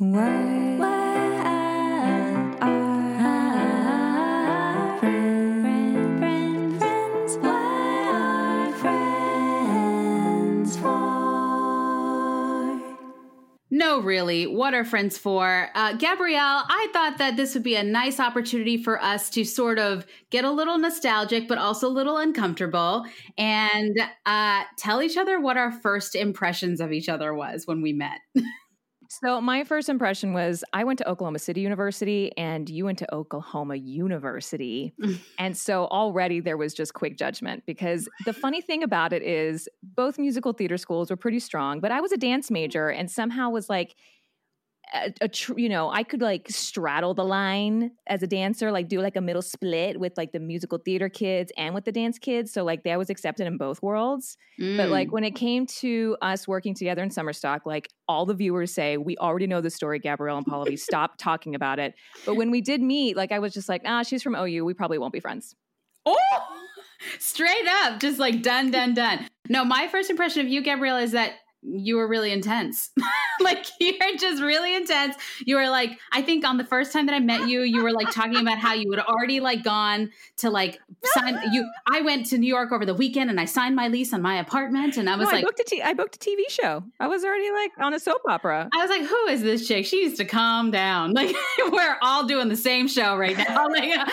Are friends, friends, friends? What are friends for? No, really. What are friends for? Uh, Gabrielle, I thought that this would be a nice opportunity for us to sort of get a little nostalgic, but also a little uncomfortable and uh, tell each other what our first impressions of each other was when we met. So my first impression was I went to Oklahoma City University and you went to Oklahoma University. and so already there was just quick judgment because the funny thing about it is both musical theater schools were pretty strong, but I was a dance major and somehow was like a, a tr- you know, I could like straddle the line as a dancer, like do like a middle split with like the musical theater kids and with the dance kids. So like that was accepted in both worlds. But like Mm. when it came to us working together in Summer Stock, like all the viewers say, we already know the story, Gabrielle and Pallavi, stop talking about it. But when we did meet, like I was just like, ah, she's from OU. We probably won't be friends. Oh, straight up, just like done, done, done. No, my first impression of you, Gabrielle, is that you were really intense. like you're just really intense. You were like, I think on the first time that I met you, you were like talking about how you had already like gone to like sign you. I went to New York over the weekend and I signed my lease on my apartment, and I was no, like. I booked a t- I booked a TV show. I was already like on a soap opera. I was like, "Who is this chick? She needs to calm down." Like, we're all doing the same show right now. Like,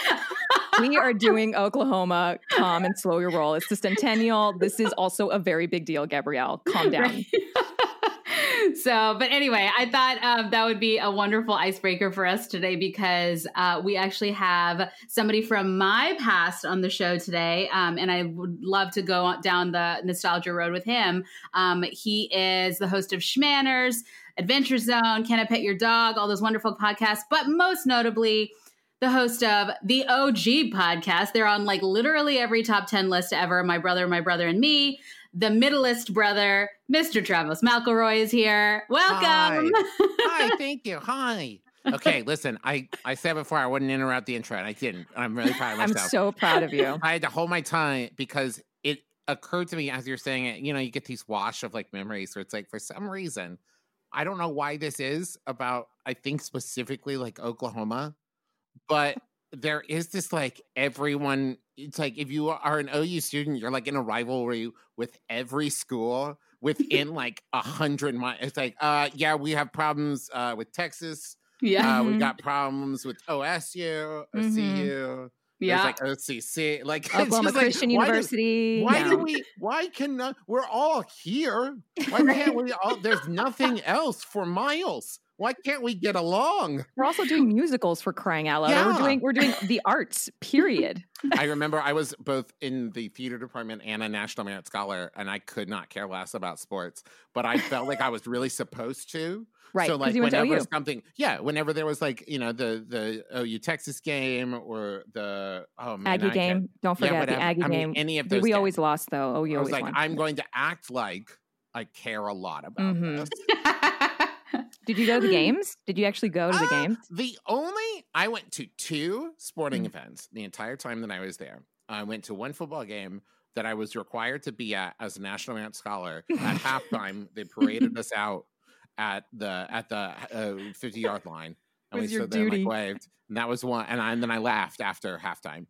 we are doing Oklahoma. Calm and slow your roll. It's the centennial. This is also a very big deal, Gabrielle. Calm down. Right. so, but anyway, I thought um, that would be a wonderful icebreaker for us today because uh, we actually have somebody from my past on the show today, um, and I would love to go down the nostalgia road with him. Um, he is the host of Shmanners, Adventure Zone, Can I Pet Your Dog, all those wonderful podcasts, but most notably the host of the OG podcast. They're on like literally every top 10 list ever. My brother, my brother, and me. The middleist brother, Mr. Travis McElroy, is here. Welcome. Hi, thank you. Hi. Okay, listen, I, I said before I wouldn't interrupt the intro, and I didn't. I'm really proud of myself. I'm so proud of you. I had to hold my tongue because it occurred to me as you're saying it, you know, you get these wash of like memories where it's like, for some reason, I don't know why this is about, I think specifically like Oklahoma, but there is this like everyone, it's like if you are an OU student, you're like in a rivalry with every school within like a hundred miles. It's like, uh, yeah, we have problems uh, with Texas. yeah. Uh, we Mhm. got problems with OSU. OCU. yeah. There's like OCC, like it's Oklahoma just like, Christian why do- University. why yeah. do we? Why can we're all here? Why can't we all? There's nothing else for miles. Why can't we get along? We're also doing musicals for crying out loud. Yeah. We're doing we're doing the arts. Period. I remember I was both in the theater department and a National Merit Scholar, and I could not care less about sports, but I felt like I was really supposed to. Right. So 'cause like you went to whenever OU. something, yeah, whenever there was like you know the the OU Texas game or the oh man, Aggie I can't- game. Don't forget whatever. the Aggie I mean, game. any of we those. we games. always lost though. Oh, you I was always like, won. I'm going to act like I care a lot about Mhm. this. Did you go to the games? Did you actually go to the Uh, games? The only I went to two sporting Mm. events the entire time that I was there. I went to one football game that I was required to be at as a National Merit Scholar. At halftime, they paraded us out at the at the uh, fifty yard line, and we stood there and like waved. And that was one. And, I, and then I laughed after halftime.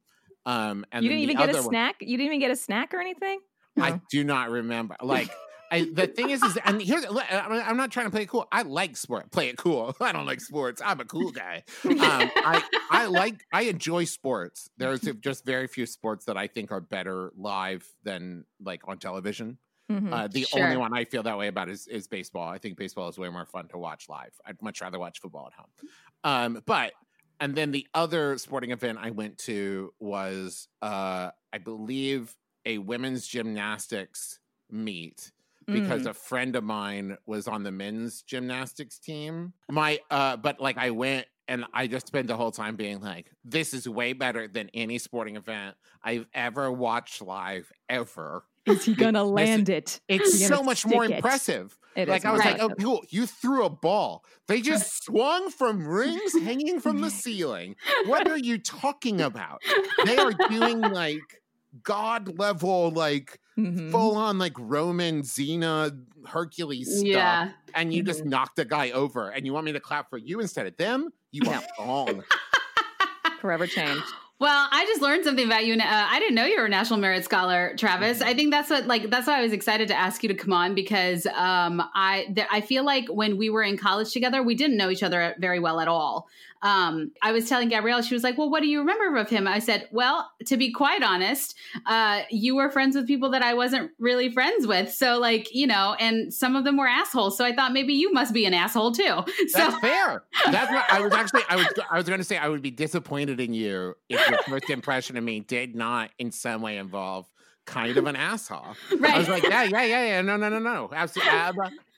Um, and you didn't even get a one- snack. You didn't even get a snack or anything. I do not remember. Like, I, the thing is, is and here's I'm I'm not trying to play it cool. I like sport. Play it cool. I don't like sports. I'm a cool guy. Um, I I like I enjoy sports. There's just very few sports that I think are better live than like on television. Mhm. Uh, the only one I feel that way about is is baseball. I think baseball is way more fun to watch live. I'd much rather watch football at home. Um, but and then the other sporting event I went to was uh, I believe a women's gymnastics meet because Mm. a friend of mine was on the men's gymnastics team. My uh but like I went and I just spent the whole time being like, this is way better than any sporting event I've ever watched live ever. Is he gonna land it? It's Is he gonna so much more it? impressive. It like I was like, oh, cool! You threw a ball. They just swung from rings hanging from the ceiling. What are you talking about? They are doing like god level, like Mhm. full on like Roman Xena Hercules stuff, Yeah. and you just knocked a guy over, and you want me to clap for you instead of them? You are wrong. Forever changed. Well, I just learned something about you. and uh, I didn't know you were a National Merit Scholar, Travis. Mm-hmm. I think that's what, like, that's why I was excited to ask you to come on because um, I, th- I feel like when we were in college together, we didn't know each other very well at all. Um, I was telling Gabrielle, she was like, "Well, what do you remember of him?" I said, "Well, to be quite honest, uh, you were friends with people that I wasn't really friends with. So, like, you know, and some of them were assholes. So I thought maybe you must be an asshole too. So." That's fair. That's what I was actually. I was. I was going to say I would be disappointed in you if your first impression of me did not, in some way, involve kind of an asshole. Right. I was like, yeah, yeah, yeah, yeah. No, no, no, no. Absolutely, ab-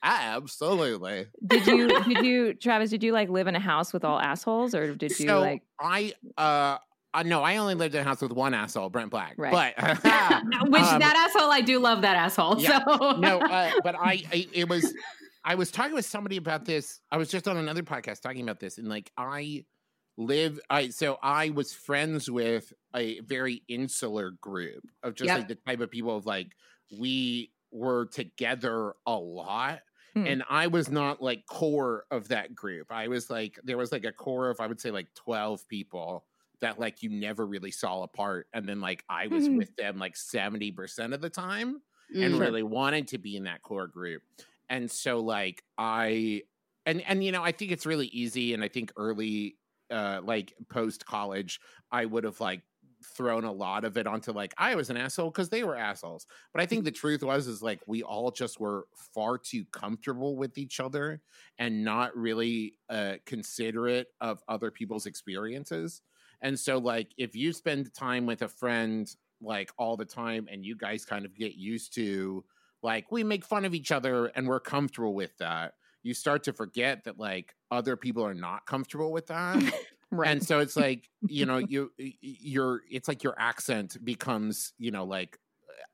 absolutely. Did you did you Travis, did you like live in a house with all assholes or did you so like I, uh, uh, no, I only lived in a house with one asshole, Brent Black. Right. But Which um, that asshole, I do love that asshole. Yeah. So no, uh, but I, I, it was, I was talking with somebody about this. I was just on another podcast talking about this, and like I live, I so I was friends with a very insular group of just Yep. like the type of people of like we were together a lot. Hmm. And I was not like core of that group. I was like, there was like a core of, I would say, like 12 people that like you never really saw apart. And then like I was Mhm. with them like 70% of the time Mm. and really wanted to be in that core group. And so like I and and you know, I think it's really easy and I think early uh like post college I would have like thrown a lot of it onto like I was an asshole because they were assholes. But I think the truth was is like we all just were far too comfortable with each other and not really uh considerate of other people's experiences. And so like if you spend time with a friend like all the time and you guys kind of get used to like we make fun of each other and we're comfortable with that you start to forget that like other people are not comfortable with that right. and so it's like you know you your it's like your accent becomes you know like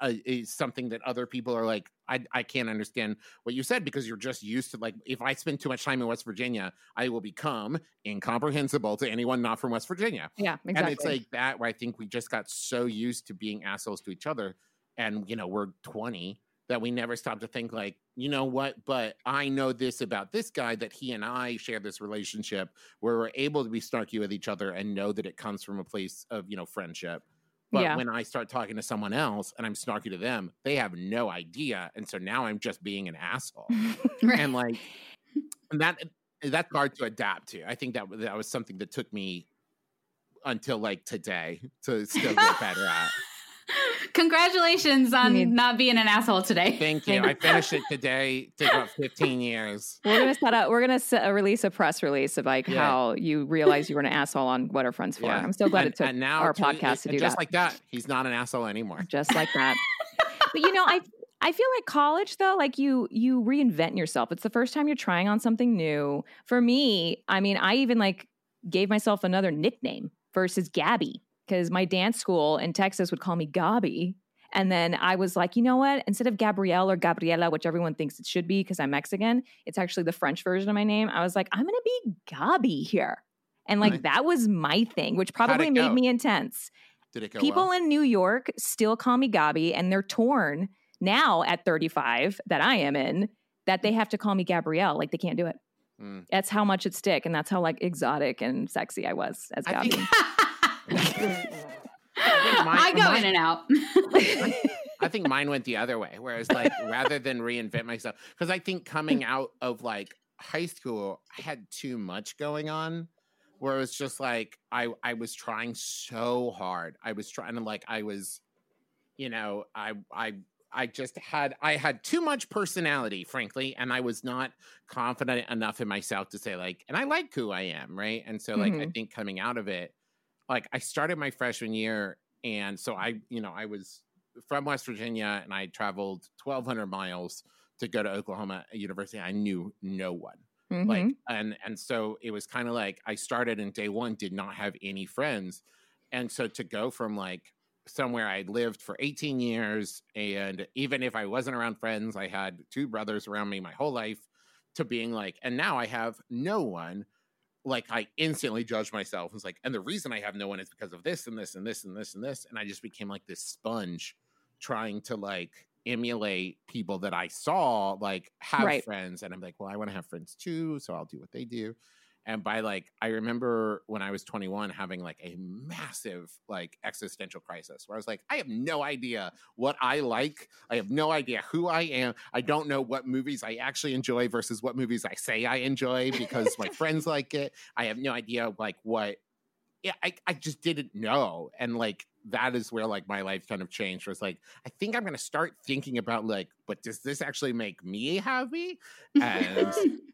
a, is something that other people are like I, I can't understand what you said because you're just used to like if I spend too much time in West Virginia I will become incomprehensible to anyone not from West Virginia yeah, exactly. and it's like that where I think we just got so used to being assholes to each other. And, you know, we're 20 that we never stop to think, like, you know what? But I know this about this guy that he and I share this relationship where we're able to be snarky with each other and know that it comes from a place of, you know, friendship. But Yeah. when I start talking to someone else and I'm snarky to them, they have no idea. And so now I'm just being an asshole. Right. and like, and that, that's hard to adapt to. I think that that was something that took me until like today to still get better at. Congratulations on need- not being an asshole today. Thank you. I finished it today. Took about 15 years. we're gonna set up. We're gonna set, uh, release a press release of like Yeah. how you realize you were an asshole on what are friends for. Yeah. I'm so glad and, it took and now our it's really- podcast to do just that. Just like that. He's not an asshole anymore. just like that. but you know, I I feel like college though, like you you reinvent yourself. It's the first time you're trying on something new. For me, I mean, I even like gave myself another nickname versus Gabby because my dance school in Texas would call me Gabi. And then I was like, you know what? Instead of Gabrielle or Gabriela, which everyone thinks it should be because I'm Mexican, it's actually the French version of my name. I was like, I'm going to be Gabi here. And like Nice. that was my thing, which probably made go? me intense Did it go people well? in New York still call me Gabi, and they're torn now at 35 that I am in that they have to call me Gabrielle. Like they can't do it. Mm. That's how much it stick, and that's how like exotic and sexy I was as I Gabi. think- my- I go my- in and out. I think mine went the other way, whereas like rather than reinvent myself, because I think coming out of like high school, I had too much going on. Where it was just like I I was trying so hard. I was trying to like I was, you know, I I I just had I had too much personality, frankly, and I was not confident enough in myself to say like, and I like who I am, right? And so like I Mhm. think coming out of it, like I started my freshman year, and so I, you know, I was from West Virginia, and I traveled twelve hundred miles to go to Oklahoma University. I knew no one Mhm. like and and so it was kind of like i started in day one did not have any friends and so to go from like somewhere i lived for 18 years and even if i wasn't around friends i had two brothers around me my whole life to being like and now i have no one like i instantly judged myself and was like and the reason i have no one is because of this and this and this and this and this and i just became like this sponge trying to like emulate people that I saw like have Right. friends, and I'm like, well, I want to have friends too, so I'll do what they do. And by like, I remember when I was 21 having like a massive like existential crisis where I was like, I have no idea what I like. I have no idea who I am. I don't know what movies I actually enjoy versus what movies I say I enjoy because my friends like it. I have no idea like what yeah, I, I just didn't know. And like that is where like my life kind of changed. Was like, I think I'm gonna start thinking about like, but does this actually make me happy? And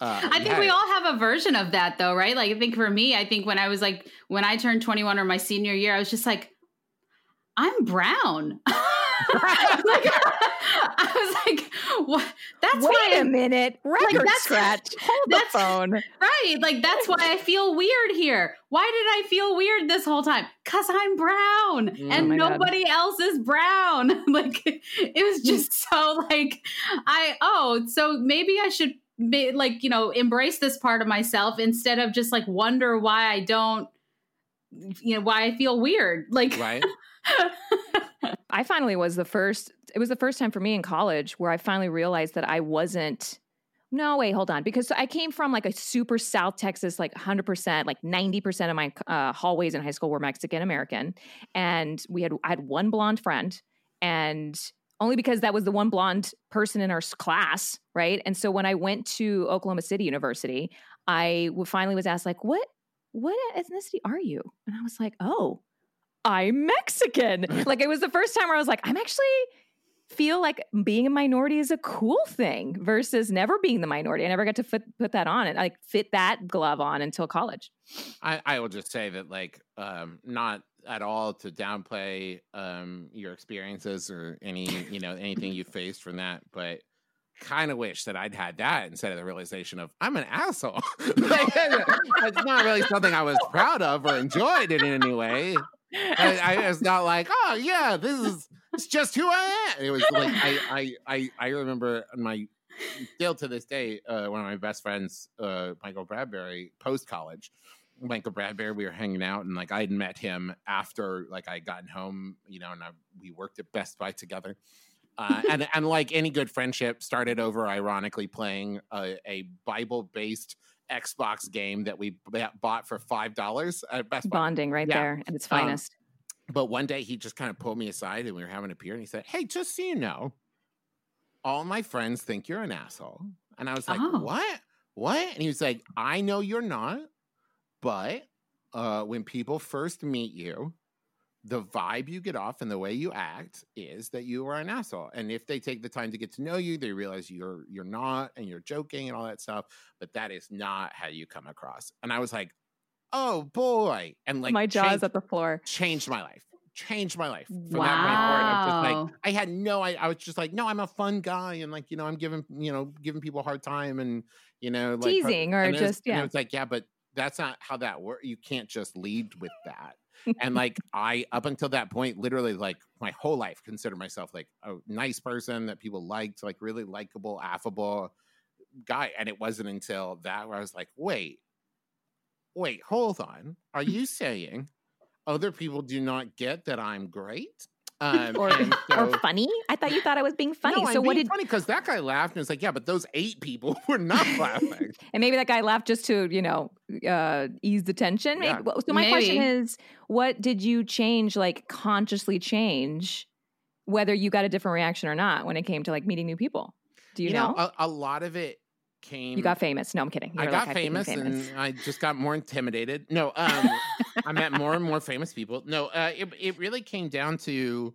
uh, I think we all have a version of that though, right? Like I think for me, I think when I was like when I turned 21 or my senior year, I was just like, I'm brown. like, I was like, what that's Wait why a I'm minute. Record that's- scratch. Hold the phone. right. Like that's why I feel weird here. Why did I feel weird this whole time? Cuz I'm brown Mm. and Oh my God. nobody else is brown. like it was just so like I oh, so maybe I should be, like, you know, embrace this part of myself instead of just like wonder why I don't you know, why I feel weird. Like right. I finally was the first. It was the first time for me in college where I finally realized that I wasn't. No, wait, hold on. Because I came from like a super South Texas, like 100%, like 90% of my uh, hallways in high school were Mexican American. And we had, I had one blonde friend, and only because that was the one blonde person in our class, right? And so when I went to Oklahoma City University, I finally was asked, like, what, what ethnicity are you? And I was like, oh, I'm Mexican. like it was the first time where I was like, I'm actually feel like being a minority is a cool thing versus never being the minority. I never got to fit, put that on and like fit that glove on until college. I, I will just say that like um not at all to downplay um your experiences or any you know anything you faced from that but kind of wish that I'd had that instead of the realization of I'm an asshole. it's not really something I was proud of or enjoyed in any way. I, I was not like, oh yeah, this is it's just who I am. It was like I I I, I remember my still to this day, uh, one of my best friends, uh, Michael Bradbury, post college. Michael Bradbury, we were hanging out, and like I had met him after like I had gotten home, you know, and I, we worked at Best Buy together. Uh, and and like any good friendship, started over ironically playing a, a Bible based Xbox game that we b- bought for five dollars at Best Buy. Bonding right Yeah. there at its Um, finest. But one day he just kind of pulled me aside and we were having a beer and he said, Hey, just so you know, all my friends think you're an asshole. And I was like, Oh. What? What? And he was like, I know you're not, but uh, when people first meet you, the vibe you get off and the way you act is that you are an asshole. And if they take the time to get to know you, they realize you're you're not and you're joking and all that stuff. But that is not how you come across. And I was like, oh boy. And like my jaw is at the floor. changed my life. Changed my life from that point forward. I'm just Wow. like, I had no, I, I was just like, no, I'm a fun guy, and like, you know, I'm giving, you know, giving people a hard time, and you know, like Teasing or just- and yeah. it's like, yeah, but that's not how that works. You can't just lead with that. and like, I up until that point, literally, like my whole life, considered myself like a nice person that people liked, like really likable, affable guy. And it wasn't until that where I was like, wait, wait, hold on. Are you saying other people do not get that I'm great? Um, Or, and or funny. I thought you thought I was being funny. No, so I'm what being did funny because that guy laughed and it's like, yeah, but those eight people were not laughing. and maybe that guy laughed just to you know uh, ease the tension. Maybe. Yeah. Well, So my question is, what did you change? Like consciously change whether you got a different reaction or not when it came to like meeting new people. Do you, know? a, a lot of it came. you got famous. No, I'm kidding. You I got like, became famous, and I just got more intimidated. No, um, I met more and more famous people. No, uh, it it really came down to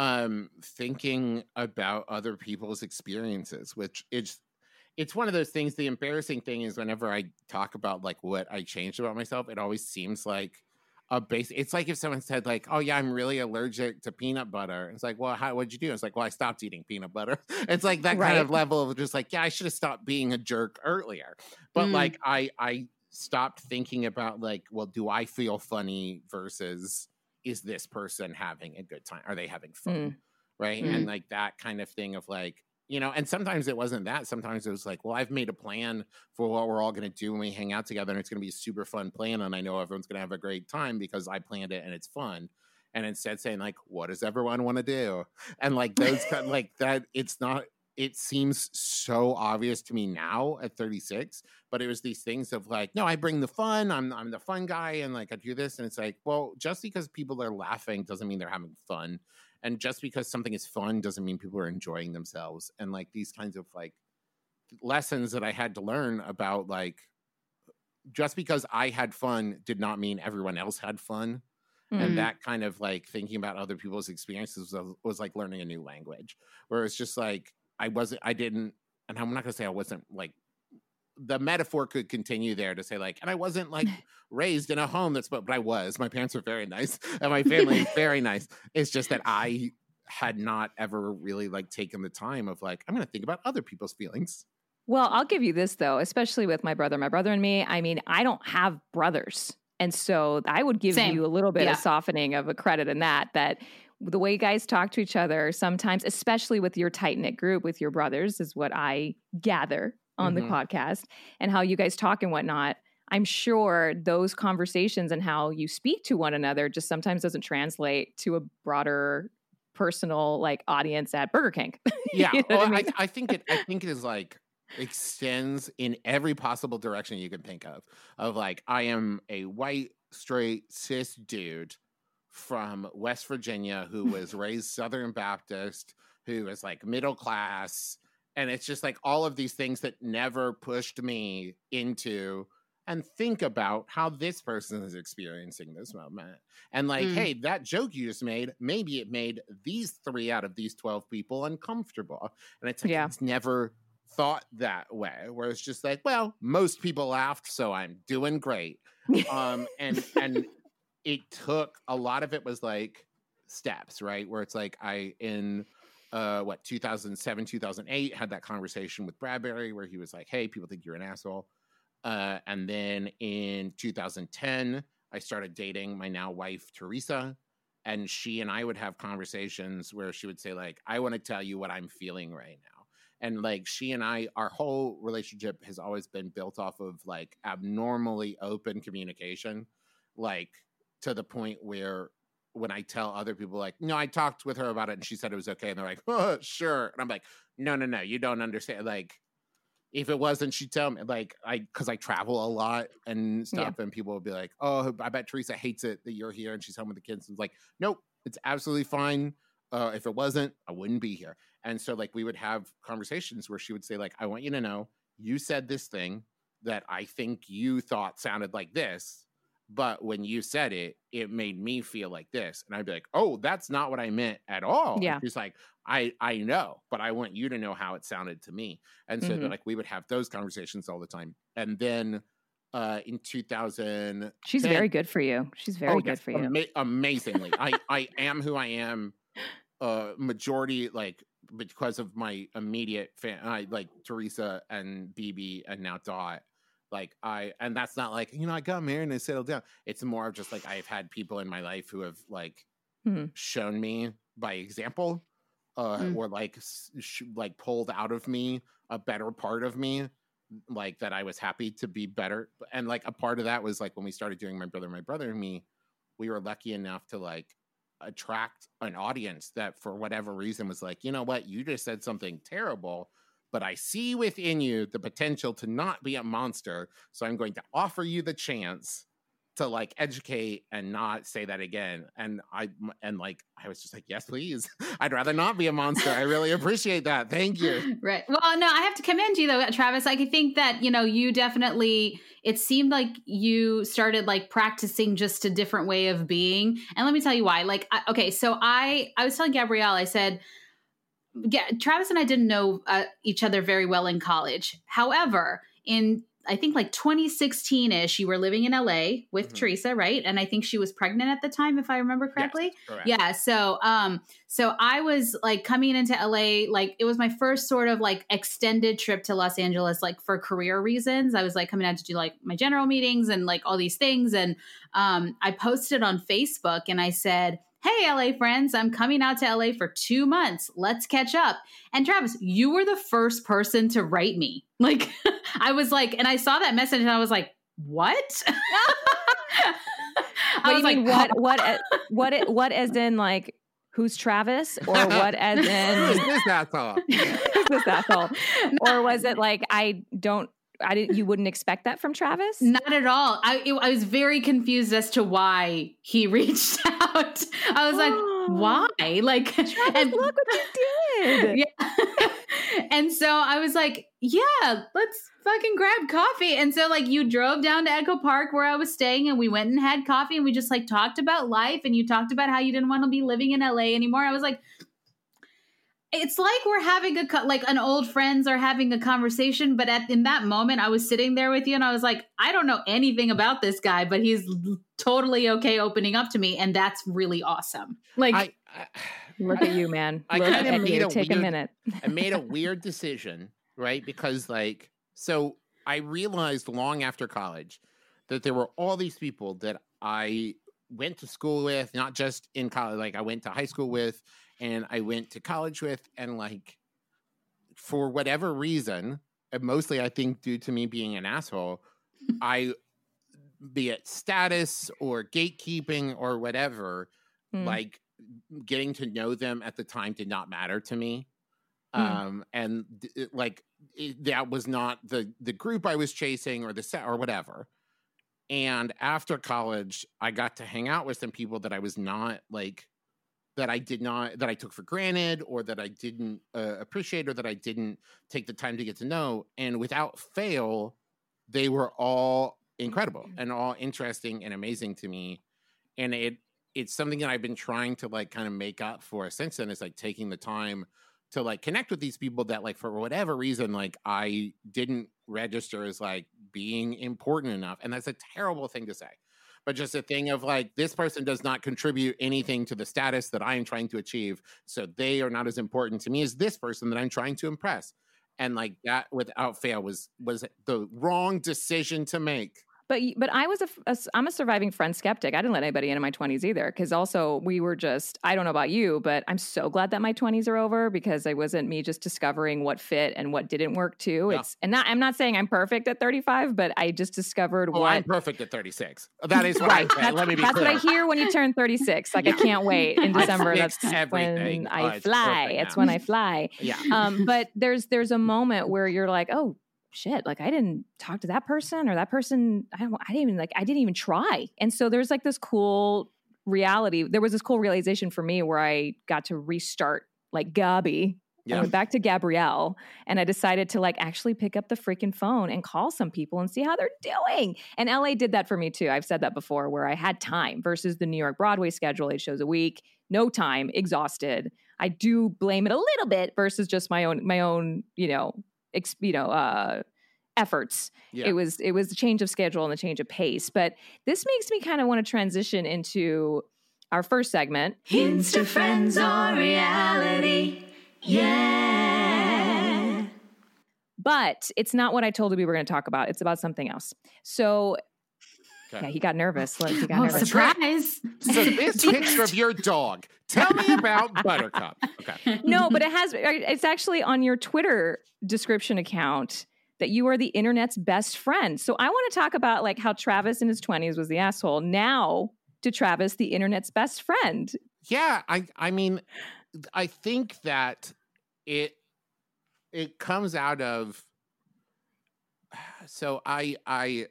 um thinking about other people's experiences, which it's it's one of those things. The embarrassing thing is whenever I talk about like what I changed about myself, it always seems like a base. It's like if someone said like, "Oh yeah, I'm really allergic to peanut butter." It's like, "Well, how what'd you do?" It's like, "Well, I stopped eating peanut butter." It's like that kind of level of just like, "Yeah, I should have stopped being a jerk earlier." But Mm. like, I I stopped thinking about like, well, do I feel funny versus is this person having a good time? Are they having fun? Mm. Right, Mm. and like that kind of thing of like. You know, and sometimes it wasn't that. Sometimes it was like, well, I've made a plan for what we're all going to do when we hang out together, and it's going to be a super fun plan, and I know everyone's going to have a great time because I planned it and it's fun. and instead saying like, "What does everyone want to do?" and like those kind like that. It's not. It seems so obvious to me now at 36, but it was these things of like, no, I bring the fun. I'm I'm the fun guy, and like I do this, and it's like, well, just because people are laughing doesn't mean they're having fun, and just because something is fun doesn't mean people are enjoying themselves, and like these kinds of like lessons that I had to learn about like just because I had fun did not mean everyone else had fun. Mm. And that kind of like thinking about other people's experiences was, was like learning a new language, where it's just like I wasn't, I didn't, and I'm not gonna say I wasn't like the metaphor could continue there to say like, and I wasn't like raised in a home that's, but, but I was. My parents were very nice, and my family very nice. It's just that I had not ever really like taken the time of like, I'm gonna think about other people's feelings. Well, I'll give you this though, especially with my brother, my brother and me. I mean, I don't have brothers. And so I would give Same. you a little bit Yeah. of softening of a credit in that, that the way you guys talk to each other sometimes, especially with your tight knit group with your brothers, is what I gather on Mhm. the podcast and how you guys talk and whatnot. I'm sure those conversations and how you speak to one another just sometimes doesn't translate to a broader personal like audience at Burger King. Yeah, You know what I well, I. I think it. I think it is like extends in every possible direction you can think of. Of like, I am a white, straight, cis dude from West Virginia who was raised Southern Baptist, who is like middle class, and it's just like all of these things that never pushed me into and think about how this person is experiencing this moment. And like, Mm. hey, that joke you just made, maybe it made these three out of these 12 people uncomfortable. And it's like, Yeah. it's never thought that way, where it's just like, well, most people laughed, so I'm doing great. Um, and, and it took a lot of it was like steps, right? Where it's like, I, in, uh, what 2007 2008 had that conversation with bradbury where he was like hey people think you're an asshole uh, and then in 2010, I started dating my now wife, Teresa. And she and I would have conversations where she would say, like, I want to tell you what I'm feeling right now. And like she and I, our whole relationship has always been built off of like abnormally open communication, like to the point where when I tell other people, like, no, I talked with her about it and she said it was okay. And they're like, oh, sure. And I'm like, no, no, no, you don't understand. Like, if it wasn't, she'd tell me like I because I travel a lot and stuff, and people would be like, "Oh, I bet Teresa hates it that you're here and she's home with the kids." And it's like, nope, it's absolutely fine. Uh, if it wasn't, I wouldn't be here. And so, like, we would have conversations where she would say, like, "I want you to know, you said this thing that I think you thought sounded like this, but when you said it, it made me feel like this." And I'd be like, "Oh, that's not what I meant at all." Yeah. she's like, "I I know, but I want you to know how it sounded to me." And so, Mhm. like, we would have those conversations all the time. And then uh, in 2000, She's very good for you. She's very good Oh, yes, for you. ama- amazingly, I I am who I am. Uh, majority like because of my immediate fan, I like Teresa and Bebe and now Dot. Like I, and that's not like you know I got married and I settled down. It's more of just like I've had people in my life who have like Mhm. shown me by example, uh, Mm. or like sh- like pulled out of me a better part of me like that I was happy to be better. And like a part of that was like when we started doing my brother, my brother and me, we were lucky enough to like attract an audience that for whatever reason was like, you know what, you just said something terrible, but I see within you the potential to not be a monster. So I'm going to offer you the chance to like educate and not say that again. And I and like I was just like, yes, please. I'd rather not be a monster. I really appreciate that. Thank you. Right. Well, no, I have to commend you though, Travis. I think that, you know, you definitely it seemed like you started like practicing just a different way of being. And let me tell you why. Like I, okay, so I I was telling Gabrielle, I said yeah, Travis and I didn't know uh, each other very well in college. However, in I think like 2016 ish, you were living in LA with Mhm. Teresa, right? And I think she was pregnant at the time, if I remember correctly. Correct. Yeah. So, um, so I was like coming into LA, like it was my first sort of like extended trip to Los Angeles, like for career reasons. I was like coming out to do like my general meetings and like all these things. And um, I posted on Facebook and I said, Hey, LA friends, I'm coming out to LA for two months. Let's catch up. And Travis, you were the first person to write me. Like, I was like, and I saw that message and I was like, what? I was like. What? What? What? What? As in, like, who's Travis, or what? As Who's in, this asshole? who's this asshole? Or was it like I don't? I didn't. You wouldn't expect that from Travis. Not at all. I it, I was very confused as to why he reached out. I was like, why? Like, Travis, and- look what you did. yeah. and so I was like, yeah, let's fucking grab coffee. And so like you drove down to Echo Park where I was staying and we went and had coffee and we just like talked about life and you talked about how you didn't want to be living in LA anymore. I was like it's like we're having a co- like an old friends are having a conversation but at in that moment I was sitting there with you and I was like I don't know anything about this guy but he's totally okay opening up to me and that's really awesome. Like I, I Look at you, man. I Look kinda at made you. a Take a minute. I made a weird decision, right? Because like so I realized long after college that there were all these people that I went to school with, not just in college, like I went to high school with and I went to college with and like for whatever reason, and mostly I think due to me being an asshole, I be it status or gatekeeping or whatever, Mm. like getting to know them at the time did not matter to me Mm. um and it, like it, that was not the the group i was chasing or the set or whatever and after college i got to hang out with some people that i was not like that i did not that i took for granted or that i didn't uh, appreciate or that i didn't take the time to get to know and without fail they were all incredible and all interesting and amazing to me and it it's something that I've been trying to like kind of make up for since then is like taking the time to like connect with these people that like for whatever reason like I didn't register as like being important enough and that's a terrible thing to say but just a thing of like this person does not contribute anything to the status that I am trying to achieve so they are not as important to me as this person that I'm trying to impress. And like that without fail was was the wrong decision to make But but I was a, a I'm a surviving friend skeptic. I didn't let anybody into my 20s either because also we were just I don't know about you, but I'm so glad that my 20s are over because it wasn't me just discovering what fit and what didn't work too. Yeah. It's and not, I'm not saying I'm perfect at 35, but I just discovered oh what I'm perfect at 36 that is what Right. I let me be that's clear what I hear when you turn 36. Like I can't wait in December. That's everything. when Oh, I it's fly. perfect It's when I fly. yeah Um, but there's there's a moment where you're like, oh shit, like I didn't talk to that person or that person. I don't. I didn't even like. I didn't even try. And so there's like this cool reality. There was this cool realization for me where I got to restart like Gabi. I Yeah. went back to Gabrielle and I decided to like actually pick up the freaking phone and call some people and see how they're doing. And LA did that for me too. I've said that before where I had time versus the New York Broadway schedule, eight shows a week, no time, exhausted. I do blame it a little bit versus just my own my own, you know, you know, uh efforts. Yeah. It was it was the change of schedule and the change of pace. But this makes me kind of want to transition into our first segment. Hints to friends or reality. Yeah. But it's not what I told you we were going to talk about. It's about something else. So Okay. yeah, he got nervous. Look, he got oh, nervous. surprise. So this picture of your dog. Tell me about Buttercup. Okay. no, but it has. It's actually on your Twitter description account that you are the internet's best friend. So I want to talk about like how Travis in his twenties was the asshole. Now to Travis, the internet's best friend. Yeah, I I mean I think that it it comes out of so I I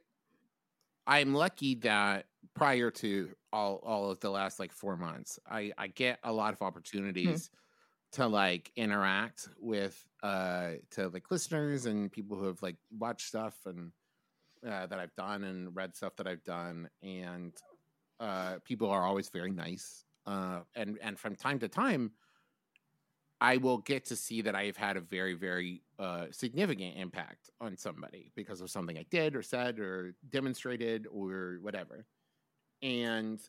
I'm lucky that prior to all all of the last like 4 months, I I get a lot of opportunities to like interact with uh to like listeners and people who have like watched stuff and uh, that I've done and read stuff that I've done and uh people are always very nice uh and and from time to time I will get to see that I've had a very very uh significant impact on somebody because of something I did or said or demonstrated or whatever. And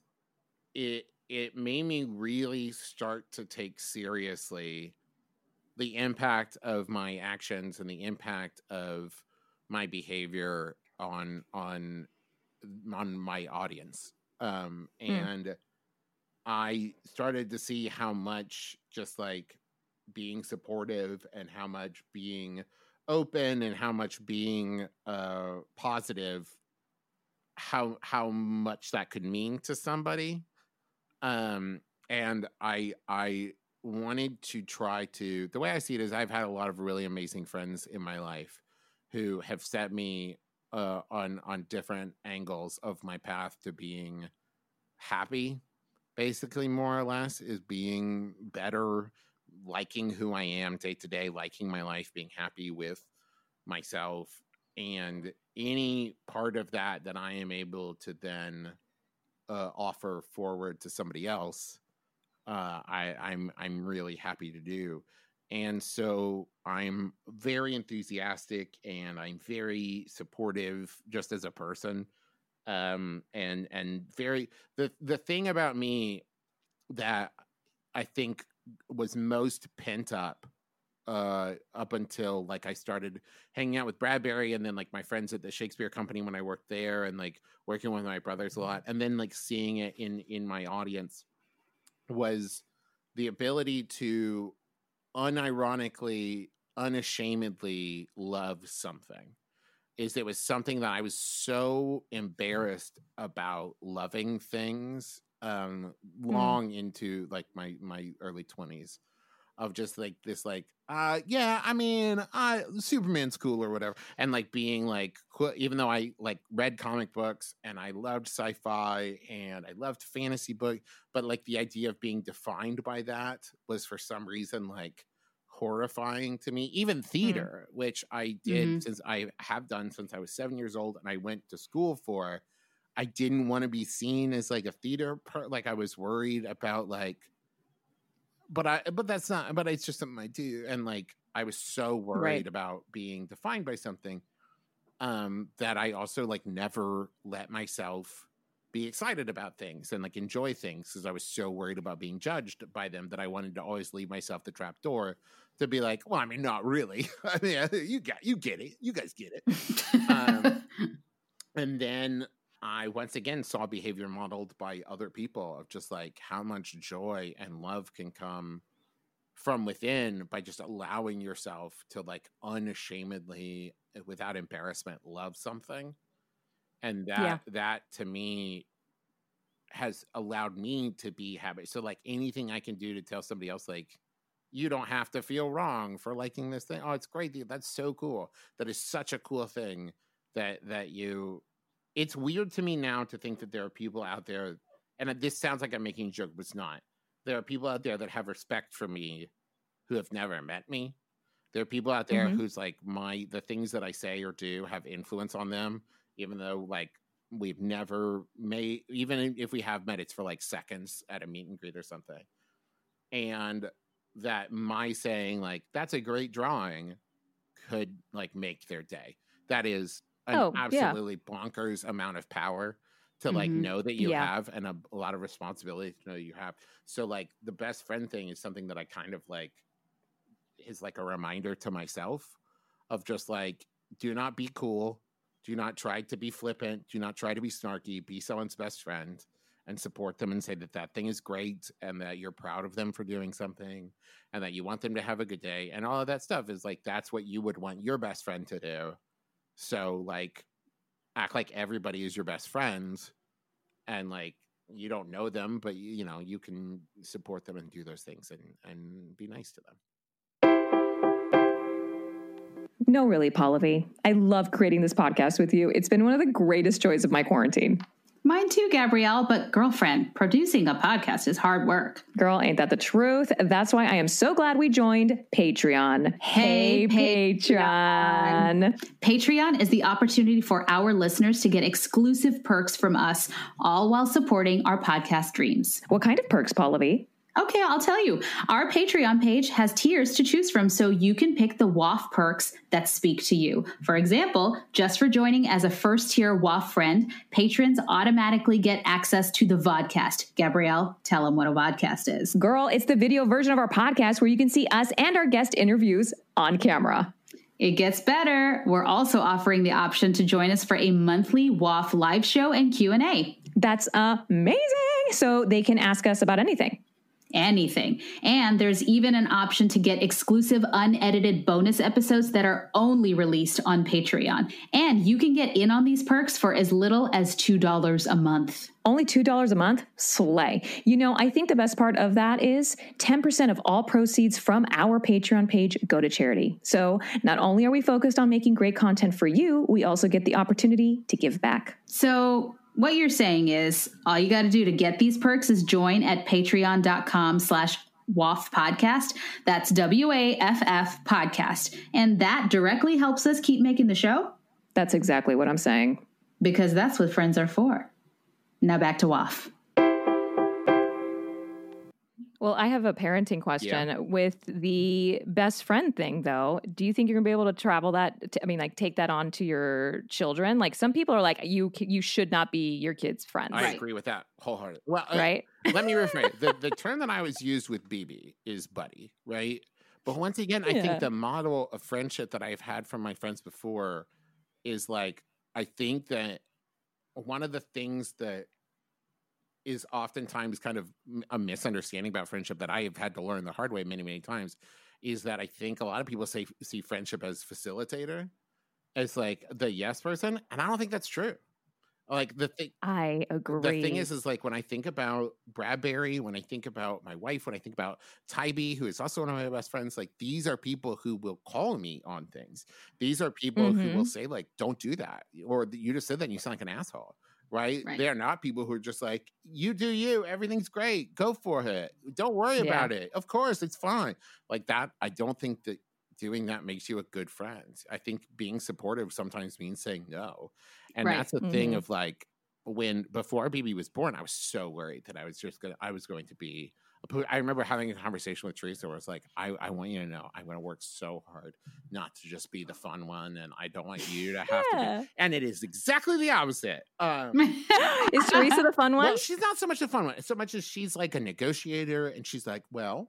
it it made me really start to take seriously the impact of my actions and the impact of my behavior on on on my audience. Um and i started to see how much just like being supportive and how much being open and how much being uh positive how how much that could mean to somebody. Um, and I I wanted to try to the way I see it is I've had a lot of really amazing friends in my life who have set me uh, on on different angles of my path to being happy basically more or less is being better liking who i am day to day liking my life being happy with myself and any part of that that i am able to then uh, offer forward to somebody else uh, I, i'm i'm really happy to do and so I'm very enthusiastic and I'm very supportive just as a person. Um, and and very the the thing about me that I think was most pent up uh up until like I started hanging out with Bradbury and then like my friends at the Shakespeare company when I worked there and like working with my brothers a lot. And then like seeing it in in my audience was the ability to unironically, unashamedly love something is it was something that I was so embarrassed about loving things um long mm. into like my my early 20s of just like this like uh yeah i mean i superman's cool or whatever and like being like even though i like read comic books and i loved sci-fi and i loved fantasy book but like the idea of being defined by that was for some reason like horrifying to me even mm. theater mm. which i did mm-hmm. since i have done since i was seven years old and i went to school for i didn't want to be seen as like a theater per- like i was worried about like but I but that's not but it's just something I do and like I was so worried right. about being defined by something um that I also like never let myself be excited about things and like enjoy things because I was so worried about being judged by them that I wanted to always leave myself the trap door to be like, well, I mean, not really. I mean, you got you get it, you guys get it. um, and then I once again saw behavior modeled by other people of just like how much joy and love can come from within by just allowing yourself to like unashamedly eh, without embarrassment love something. And that yeah. that to me has allowed me to be happy. So like anything i can do to tell somebody else like you don't have to feel wrong for liking this thing. Oh it's great that's so cool. That is such a cool thing that that you it's weird to me now to think that there are people out there, and this sounds like I'm making a joke, but it's not. There are people out there that have respect for me who have never met me. There are people out there mm-hmm. who's like my the things that I say or do have influence on them, even though like we've never made even if we have met, it's for like seconds at a meet and greet or something. And that my saying like that's a great drawing could like make their day. That is an oh, absolutely yeah. bonkers amount of power to like mm-hmm. know that you yeah. have and a, a, lot of responsibility to know you have. So like the best friend thing is something that I kind of like is like a reminder to myself of just like do not be cool, do not try to be flippant, do not try to be snarky, be someone's best friend and support them and say that that thing is great and that you're proud of them for doing something and that you want them to have a good day and all of that stuff is like that's what you would want your best friend to do so like act like everybody is your best friends and like you don't know them, but you, you know, you can support them and do those things and and be nice to them. No, really, Pallavi. I love creating this podcast with you. It's been one of the greatest joys of my quarantine. Mine too, Gabrielle, but girlfriend, producing a podcast is hard work. Girl, ain't that the truth? That's why I am so glad we joined Patreon. Hey, hey Patreon. Patreon is the opportunity for our listeners to get exclusive perks from us, all while supporting our podcast dreams. What kind of perks, Pallavi? Okay, I'll tell you. Our Patreon page has tiers to choose from, so you can pick the WAF perks that speak to you. For example, just for joining as a first tier WAF friend, patrons automatically get access to the vodcast. Gabrielle, tell them what a vodcast is. Girl, it's the video version of our podcast where you can see us and our guest interviews on camera. It gets better. We're also offering the option to join us for a monthly WAF live show and Q&A. That's amazing. So they can ask us about anything. Anything. And there's even an option to get exclusive unedited bonus episodes that are only released on Patreon. And you can get in on these perks for as little as $2 a month. Only $2 a month? Slay. You know, I think the best part of that is 10% of all proceeds from our Patreon page go to charity. So not only are we focused on making great content for you, we also get the opportunity to give back. So what you're saying is all you got to do to get these perks is join at patreon.com slash WAFF podcast. That's W A F F podcast. And that directly helps us keep making the show That's exactly what I'm saying. because that's what friends are for. Now back to WAFF. Well, I have a parenting question with the best friend thing, though. Do you think you're gonna be able to travel that? To, I mean, like take that on to your children? Like some people are like, you you should not be your kid's friend, I Right. agree with that wholeheartedly. Well, uh, right? let me rephrase. The, the term that I was used with Bebe is buddy, right? But once again, I think the model of friendship that I've had from my friends before is like, I think that one of the things that is oftentimes kind of a misunderstanding about friendship that I have had to learn the hard way many, many times is that I think a lot of people say see friendship as facilitator, as like the yes person, and I don't think that's true. Like the thing, I agree. the thing is, is like when I think about Bradbury, when I think about my wife, when I think about Tybee, who is also one of my best friends, like these are people who will call me on things. These are people who will Mhm. say, like, don't do that. Or you just said that and you sound like an asshole. Right? Right. They're not people who are just like, you do you, everything's great, go for it. Don't worry Yeah. about it. Of course, it's fine. Like that, I don't think that doing that makes you a good friend. I think being supportive sometimes means saying no. And Right. that's the thing Mhm. of like when before Bebe was born, I was so worried that I was just gonna I was going to be a I remember having a conversation with Teresa where it's like, I, I want you to know I'm gonna work so hard not to just be the fun one and I don't want you to have to be and it is exactly the opposite. Um Is Teresa the fun one? well, she's not so much the fun one, so much as she's like a negotiator, and she's like, "Well,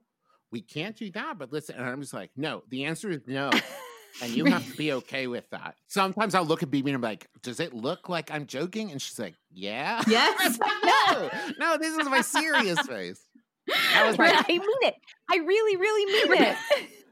we can't do that." But listen, and I'm just like, "No, the answer is no." and you have to be okay with that. Sometimes I'll look at Bebe and I'm like, "Does it look like I'm joking?" And she's like, "Yeah." Yes. no, no, this is my serious face. That was Right, like I mean it. I really, really mean it.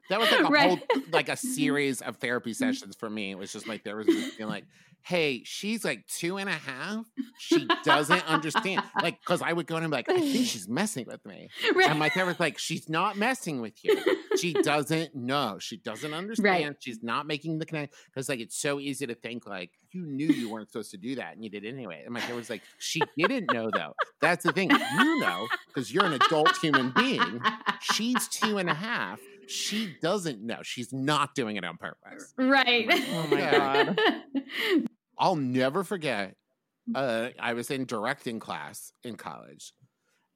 that was like a Right. whole like a series of therapy mm-hmm. sessions for me. It was just like there was being like, "Hey, she's like two and a half. She doesn't understand." Like, because I would go in and be like, "I think she's messing with me," Right. and my therapist like, "She's not messing with you. She doesn't know. She doesn't understand. She's not making the connection." Because like it's so easy to think like you knew you weren't supposed to do that and you did anyway. And my therapist was like, "She didn't know though. That's the thing. You know because you're an adult human being." She's two and a half. She doesn't know. She's not doing it on purpose. right. Oh my Yeah. god. I'll never forget. Uh, I was in directing class in college,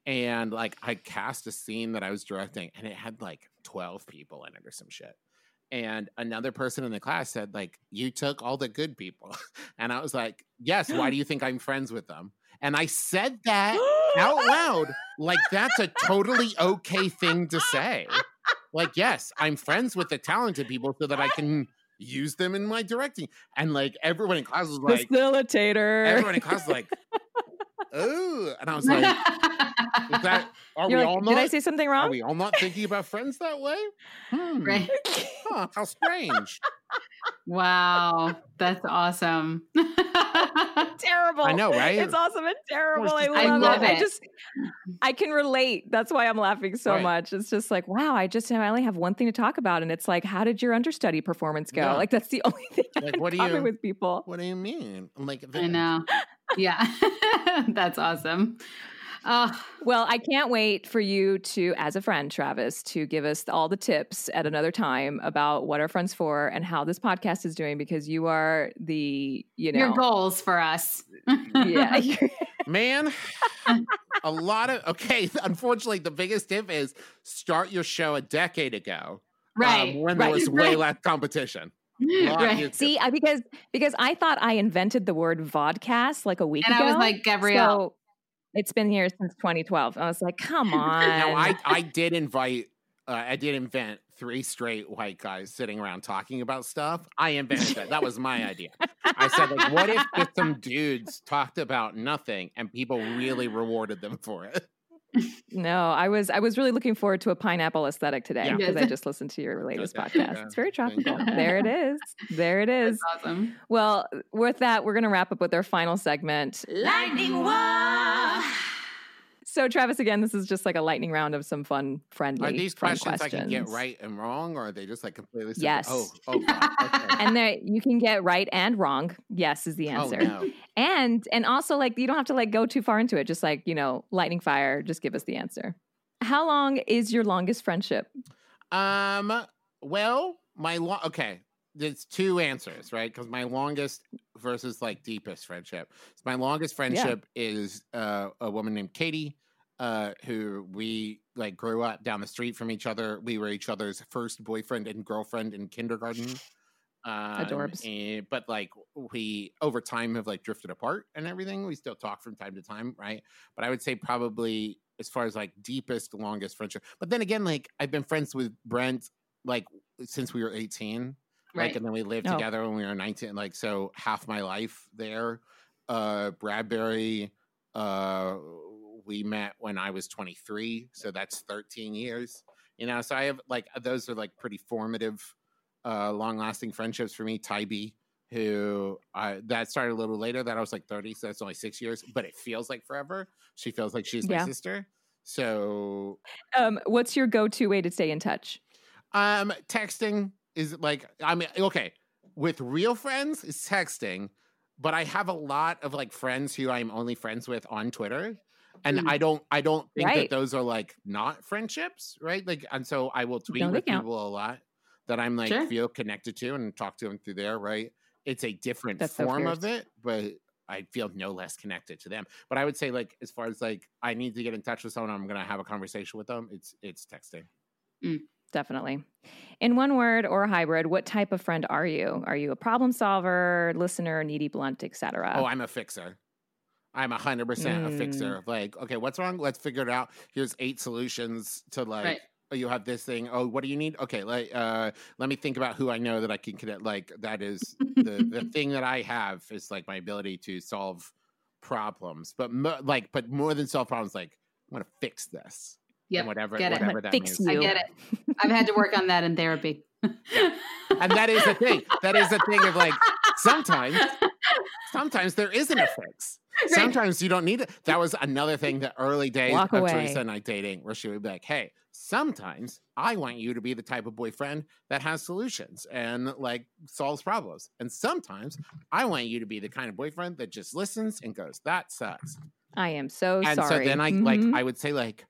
and like I cast a scene that I was directing, and it had like twelve people in it or some shit. And another person in the class said, like, you took all the good people. And I was like, yes, why do you think I'm friends with them? And I said that out loud like that's a totally okay thing to say. Like, yes, I'm friends with the talented people so that I can use them in my directing. And like everyone in class was like, Facilitator. everyone in class was like, oh, and I was like, is that are You're we like, all Did? I say something wrong are we all not thinking about friends that way? Hmm. right. Huh, how strange. Wow. That's awesome. terrible. I know, right? It's awesome and terrible. I love, I love it. I just, I can relate. That's why I'm laughing so Right. much. It's just like, wow, I just I only have one thing to talk about, and it's like, how did your understudy performance go? Yeah. Like that's the only thing Like, I'm what do talking you- with people. What do you mean? I'm like, I know. Yeah. That's awesome. Oh, Well, I can't wait for you to, as a friend, Travis, to give us all the tips at another time about what our friends for and how this podcast is doing because you are the, you know, your goals for us. yeah, Man, a lot of okay. Unfortunately, the biggest tip is start your show a decade ago, um, right. when there right, was way right, less competition. Right. See, I, because because I thought I invented the word vodcast like a week And ago. And I was like, Gabrielle. So it's been here since 2012. I was like, come on. Now, I I did invite, uh, I did invent three straight white guys sitting around talking about stuff. I invented that. That was my idea. I said, like, what if just some dudes talked about nothing and people really rewarded them for it? No, I was I was really looking forward to a pineapple aesthetic today Yeah. because I just listened to your latest Okay. podcast. Yeah. It's very Thank tropical. there it is. There it is. That's awesome. Well, with that, we're going to wrap up with our final segment. Lightning Wall. So, Travis, again, this is just like a lightning round of some fun, friendly Are these fun questions, I can get right and wrong, or are they just like completely? simple? Yes. Oh, oh, Okay. And there, you can get right and wrong. Yes is the oh answer. no. And and also like you don't have to like go too far into it. Just like you know, lightning fire. Just give us the answer. How long is your longest friendship? Um. Well, my long. Okay, there's two answers, right? Because my longest versus like deepest friendship. So my longest friendship is uh, a woman named Katie, uh, who we like grew up down the street from each other. We were each other's first boyfriend and girlfriend in kindergarten. Um, Adorbs. and- but like we over time have like drifted apart and everything. We still talk from time to time, right? But I would say probably as far as like deepest, longest friendship. But then again, like I've been friends with Brent like since we were 18. Right. Like and then we lived Oh. together when we were 19. Like so half my life there. Uh Bradbury, uh we met when I was 23, so that's 13 years. You know, so I have like those are like pretty formative uh long lasting friendships for me. Tybee, who uh, that started a little later, that I was like 30, so that's only six years, but it feels like forever. She feels like she's my sister. So Um, what's your go-to way to stay in touch? um texting is like I mean okay, with real friends is texting, but I have a lot of like friends who I'm only friends with on Twitter. And Mm. I don't I don't think Right. that those are like not friendships, right? Like and so I will tweet they with people a lot that I'm like Sure. feel connected to and talk to them through there, right? It's a different That's so form of it, but I feel no less connected to them. But I would say like as far as like I need to get in touch with someone, I'm gonna have a conversation with them. It's it's texting. Definitely. In one word or a hybrid, what type of friend are you? Are you a problem solver, listener, needy, blunt, etc.? Oh, I'm a fixer. I'm a hundred percent a Mm. fixer. Like, okay, what's wrong? Let's figure it out. Here's eight solutions to like. Right. Oh, you have this thing. Oh, what do you need? Okay, like, uh, let me think about who I know that I can connect. Like, that is the the thing that I have is like my ability to solve problems. But mo- like, but more than solve problems, like I'm gonna fix this. Yep. And whatever, get whatever gonna that fix means. you. I get it. I've had to work on that in therapy. And that is the thing. That is the thing of like sometimes, sometimes there isn't a fix. Sometimes you don't need it. That was another thing the early days Walk of away. Teresa and I dating, where she would be like, "Hey, sometimes I want you to be the type of boyfriend that has solutions and like solves problems, and sometimes I want you to be the kind of boyfriend that just listens and goes, that sucks." I am so and sorry. And so then I like Mhm. I would say like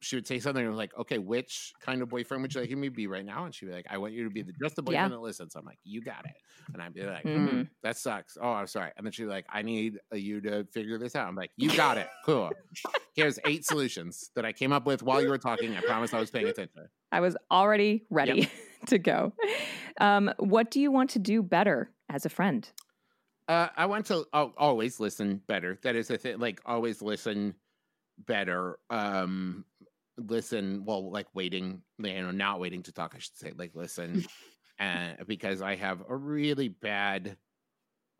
she would say something and was like, okay, which kind of boyfriend would you like me to be right now? And she'd be like, I want you to be the, just the boyfriend Yeah. that listens. I'm like, you got it. And I'd be like, Mhm. "Hmm, that sucks. Oh, I'm sorry. And then she'd be like, I need uh, you to figure this out. I'm like, you got it. Cool. Here's eight solutions that I came up with while you were talking. I promise I was paying attention. I was already ready to go. Um, what do you want to do better as a friend? Uh, I want to al- always listen better. That is a thing. Like always listen better. Um, listen. Well, like waiting. You know, not waiting to talk. I should say. Like listen, and because I have a really bad.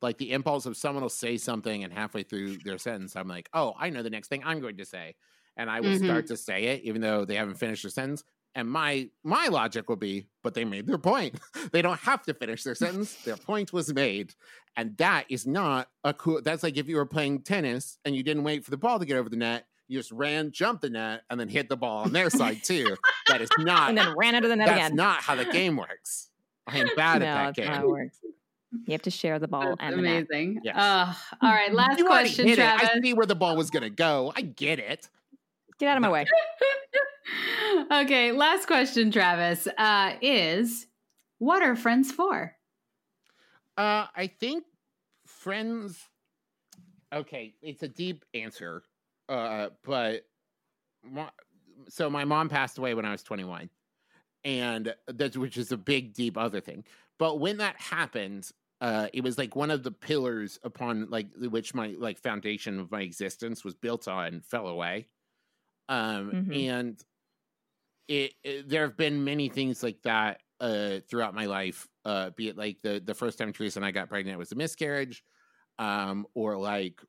Like the impulse of someone will say something, and halfway through their sentence, I'm like, "Oh, I know the next thing I'm going to say," and I will Mhm. start to say it, even though they haven't finished their sentence. And my my logic will be, but they made their point. they don't have to finish their sentence. Their point was made. And that is not a cool that's like if you were playing tennis and you didn't wait for the ball to get over the net, you just ran, jumped the net, and then hit the ball on their side too. That is not And then ran into the net again. that's again. not how the game works. I am bad no, at that that's not how game. You have to share the ball That's and the net. amazing. Yes. Uh, all right, last You question, hit it. Travis. I see where the ball was gonna go. I get it. Get out of my way. okay, last question, Travis. Uh, is what are friends for? Uh, I think friends. Okay, it's a deep answer, uh, but so my mom passed away when I was 21, and that's which is a big, deep other thing. But when that happened, uh, it was like one of the pillars upon like which my like foundation of my existence was built on fell away. Um, Mhm. and it, it there have been many things like that uh throughout my life uh be it like the the first time Teresa and I got pregnant was a miscarriage um or like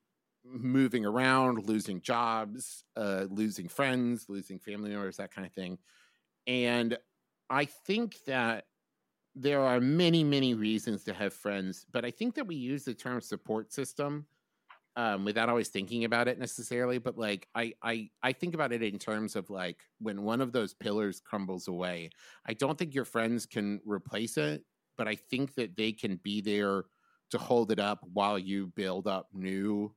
moving around, losing jobs, uh, losing friends, losing family members, that kind of thing. And I think that there are many, many reasons to have friends, but I think that we use the term support system um, without always thinking about it necessarily. But like, I, I, I think about it in terms of like when one of those pillars crumbles away. I don't think your friends can replace it, but I think that they can be there to hold it up while you build up new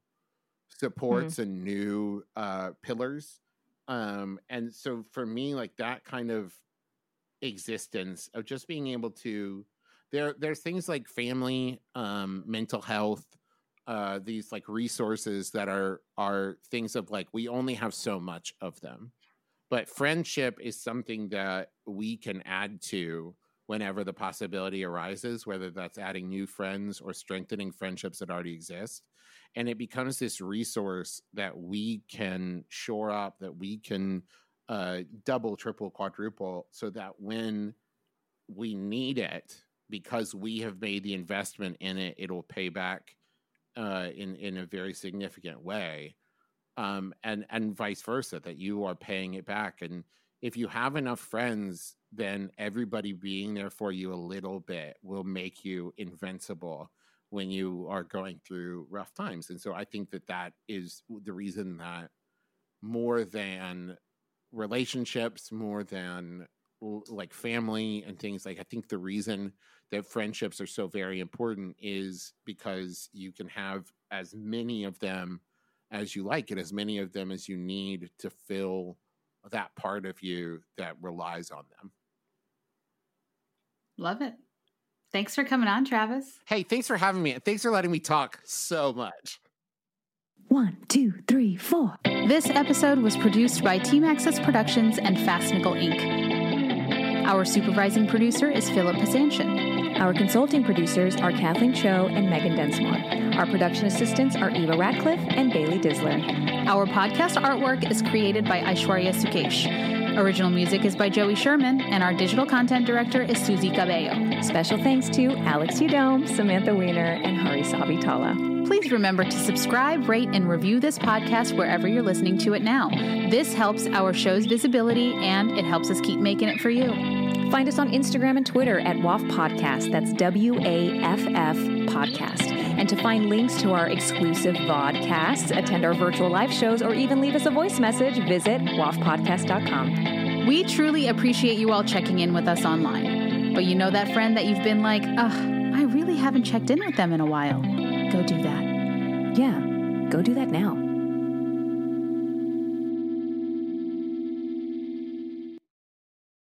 supports mm-hmm. and new uh, pillars. Um, and so for me, like that kind of existence of just being able to there there's things like family, um, mental health, uh, these like resources that are are things of like we only have so much of them. But friendship is something that we can add to whenever the possibility arises, whether that's adding new friends or strengthening friendships that already exist and it becomes this resource that we can shore up that we can uh, double triple quadruple so that when we need it because we have made the investment in it it'll pay back uh, in in a very significant way um, and and vice versa that you are paying it back. And if you have enough friends then everybody being there for you a little bit will make you invincible when you are going through rough times. And so I think that that is the reason that more than relationships, more than like family and things like I think the reason that friendships are so very important is because you can have as many of them as you like and as many of them as you need to fill that part of you that relies on them. Love it. Thanks for coming on, Travis. Hey, thanks for having me. and Thanks for letting me talk so much. One, two, three, four. This episode was produced by Team Access Productions and Fast Nickel Inc. Our supervising producer is Philip Pasanshin. Our consulting producers are Kathleen Cho and Megan Densmore. Our production assistants are Eva Ratcliffe and Bailey Disler. Our podcast artwork is created by Aishwarya Sukesh. Original music is by Joey Sherman, and our digital content director is Susie Cabello. Special thanks to Alex Udome, Samantha Weiner, and Hari Sabitala. Please remember to subscribe, rate, and review this podcast wherever you're listening to it now. This helps our show's visibility and it helps us keep making it for you. Find us on Instagram and Twitter at WAFF Podcast. That's W A F F Podcast. And to find links to our exclusive vodcasts, attend our virtual live shows, or even leave us a voice message, visit waffpodcast.com. We truly appreciate you all checking in with us online. But you know that friend that you've been like, ugh, I really haven't checked in with them in a while. Go do that. Yeah, go do that now.